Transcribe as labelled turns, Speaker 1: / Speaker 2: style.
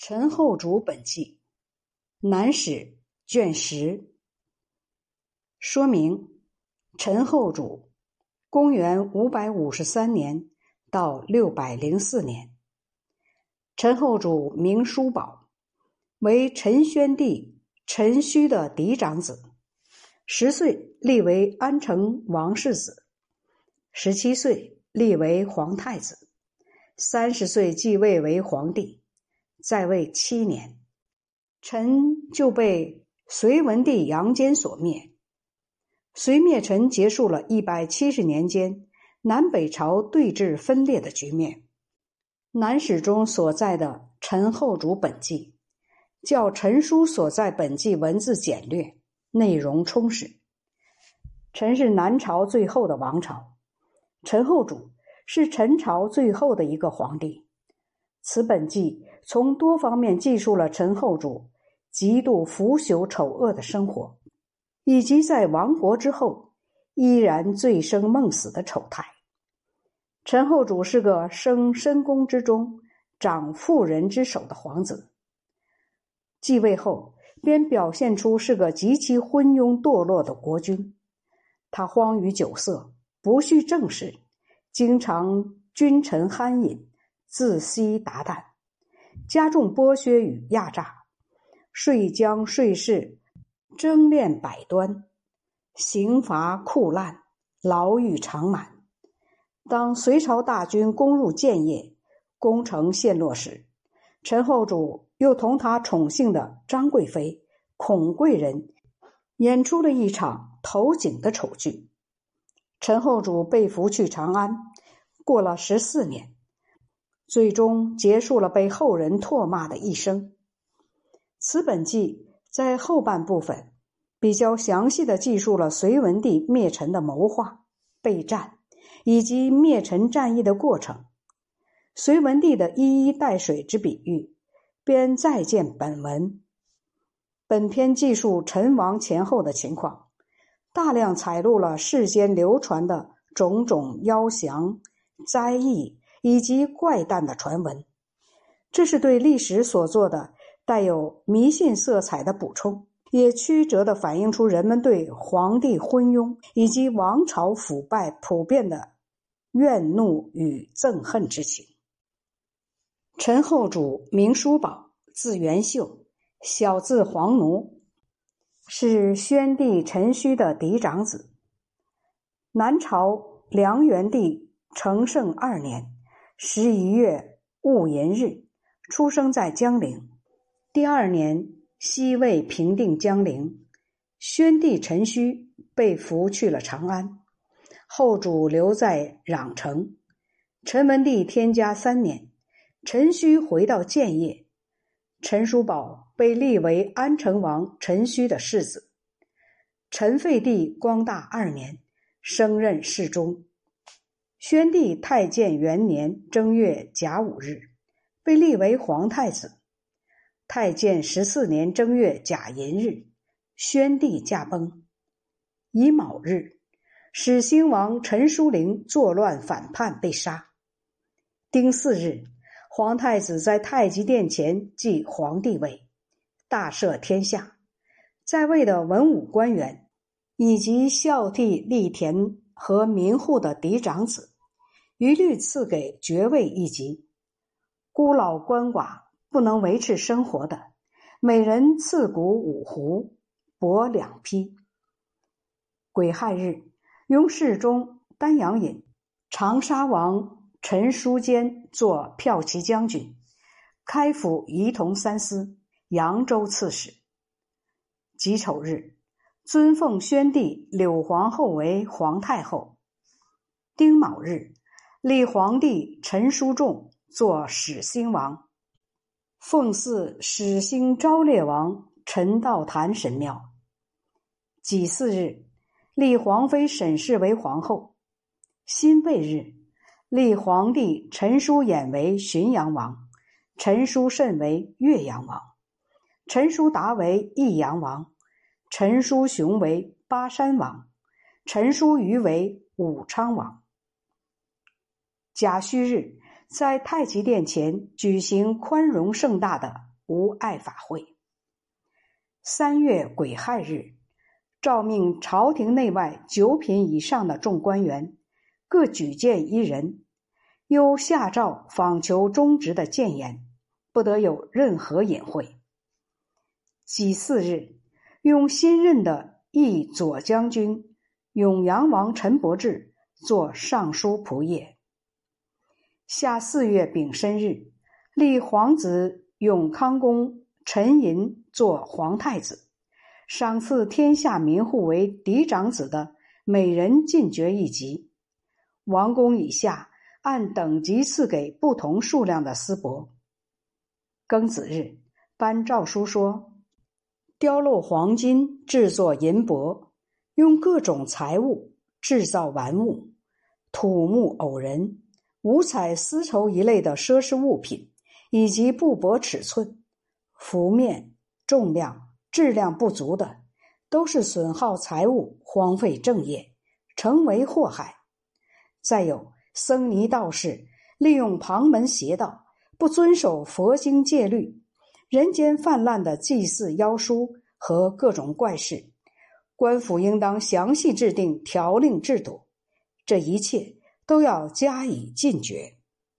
Speaker 1: 陈后主本纪，南史卷十。说明：陈后主，公元五百五十三年到六百零四年。陈后主名叔宝，为陈宣帝陈顼的嫡长子。十岁立为安成王世子，十七岁立为皇太子，三十岁继位为皇帝。在位七年，陈就被隋文帝杨坚所灭。隋灭陈结束了一百七十年间南北朝对峙分裂的局面。南史中所在的陈后主本纪，较陈书所在本纪文字简略，内容充实。陈是南朝最后的王朝，陈后主是陈朝最后的一个皇帝。此本纪从多方面记述了陈后主极度腐朽丑恶的生活，以及在亡国之后依然醉生梦死的丑态。陈后主是个生深宫之中、长妇人之手的皇子，继位后便表现出是个极其昏庸堕落的国君。他荒于酒色，不恤政事，经常君臣酣饮。自私达旦，加重剥削与压榨，税将税事争炼百端，刑罚酷滥，牢狱长满。当隋朝大军攻入建业，攻城陷落时，陈后主又同他宠幸的张贵妃、孔贵人演出了一场投井的丑剧。陈后主被俘去长安，过了十四年。最终结束了被后人唾骂的一生。此本纪在后半部分比较详细的记述了隋文帝灭陈的谋划、备战以及灭陈战役的过程。隋文帝的一衣带水之比喻，便再见本文。本篇记述陈亡前后的情况，大量采录了世间流传的种种妖祥灾异。以及怪诞的传闻，这是对历史所做的带有迷信色彩的补充，也曲折的反映出人们对皇帝昏庸以及王朝腐败普遍的怨怒与憎恨之情。陈后主名叔宝，字元秀，小字黄奴，是宣帝陈顼的嫡长子。南朝梁元帝成圣二年。十一月戊寅日，出生在江陵。第二年，西魏平定江陵，宣帝陈顼被俘去了长安，后主留在壤城。陈文帝天嘉三年，陈顼回到建业，陈叔宝被立为安成王陈顼的世子。陈废帝光大二年，升任侍中。宣帝太建元年正月甲午日，被立为皇太子。太建十四年正月甲寅日，宣帝驾崩。乙卯日，始兴王陈叔陵作乱反叛被杀。丁巳日，皇太子在太极殿前继皇帝位，大赦天下。在位的文武官员以及孝悌立田。和民户的嫡长子，一律赐给爵位一级；孤老鳏寡不能维持生活的，每人赐谷五斛，帛两匹。癸亥日，雍世中丹阳尹长沙王陈叔坚做骠骑将军，开府仪同三司，扬州刺史。己丑日。尊奉宣帝柳皇后为皇太后。丁卯日，立皇帝陈叔仲做始兴王，奉祀始兴昭烈王陈道坛神庙。己巳日，立皇妃沈氏为皇后。辛未日，立皇帝陈叔衍为浔阳王，陈叔慎为岳阳王，陈叔达为益阳王。陈叔雄为巴山王，陈叔虞为武昌王。甲戌日，在太极殿前举行宽容盛大的无碍法会。三月癸亥日，诏命朝廷内外九品以上的众官员各举荐一人，又下诏访求忠直的谏言，不得有任何隐晦。己巳日，用新任的义左将军永阳王陈伯志做尚书仆射。夏四月丙申日，立皇子永康公陈寅做皇太子，赏赐天下民户为嫡长子的每人进爵一级。王公以下按等级赐给不同数量的丝帛。庚子日，颁诏书说。雕镂黄金，制作银箔，用各种财物制造玩物，土木偶人、五彩丝绸一类的奢侈物品，以及布帛尺寸、幅面、重量、质量不足的，都是损耗财物、荒废正业，成为祸害。再有僧尼道士利用旁门邪道，不遵守佛经戒律。人间泛滥的祭祀妖书和各种怪事，官府应当详细制定条令制度，这一切都要加以禁绝。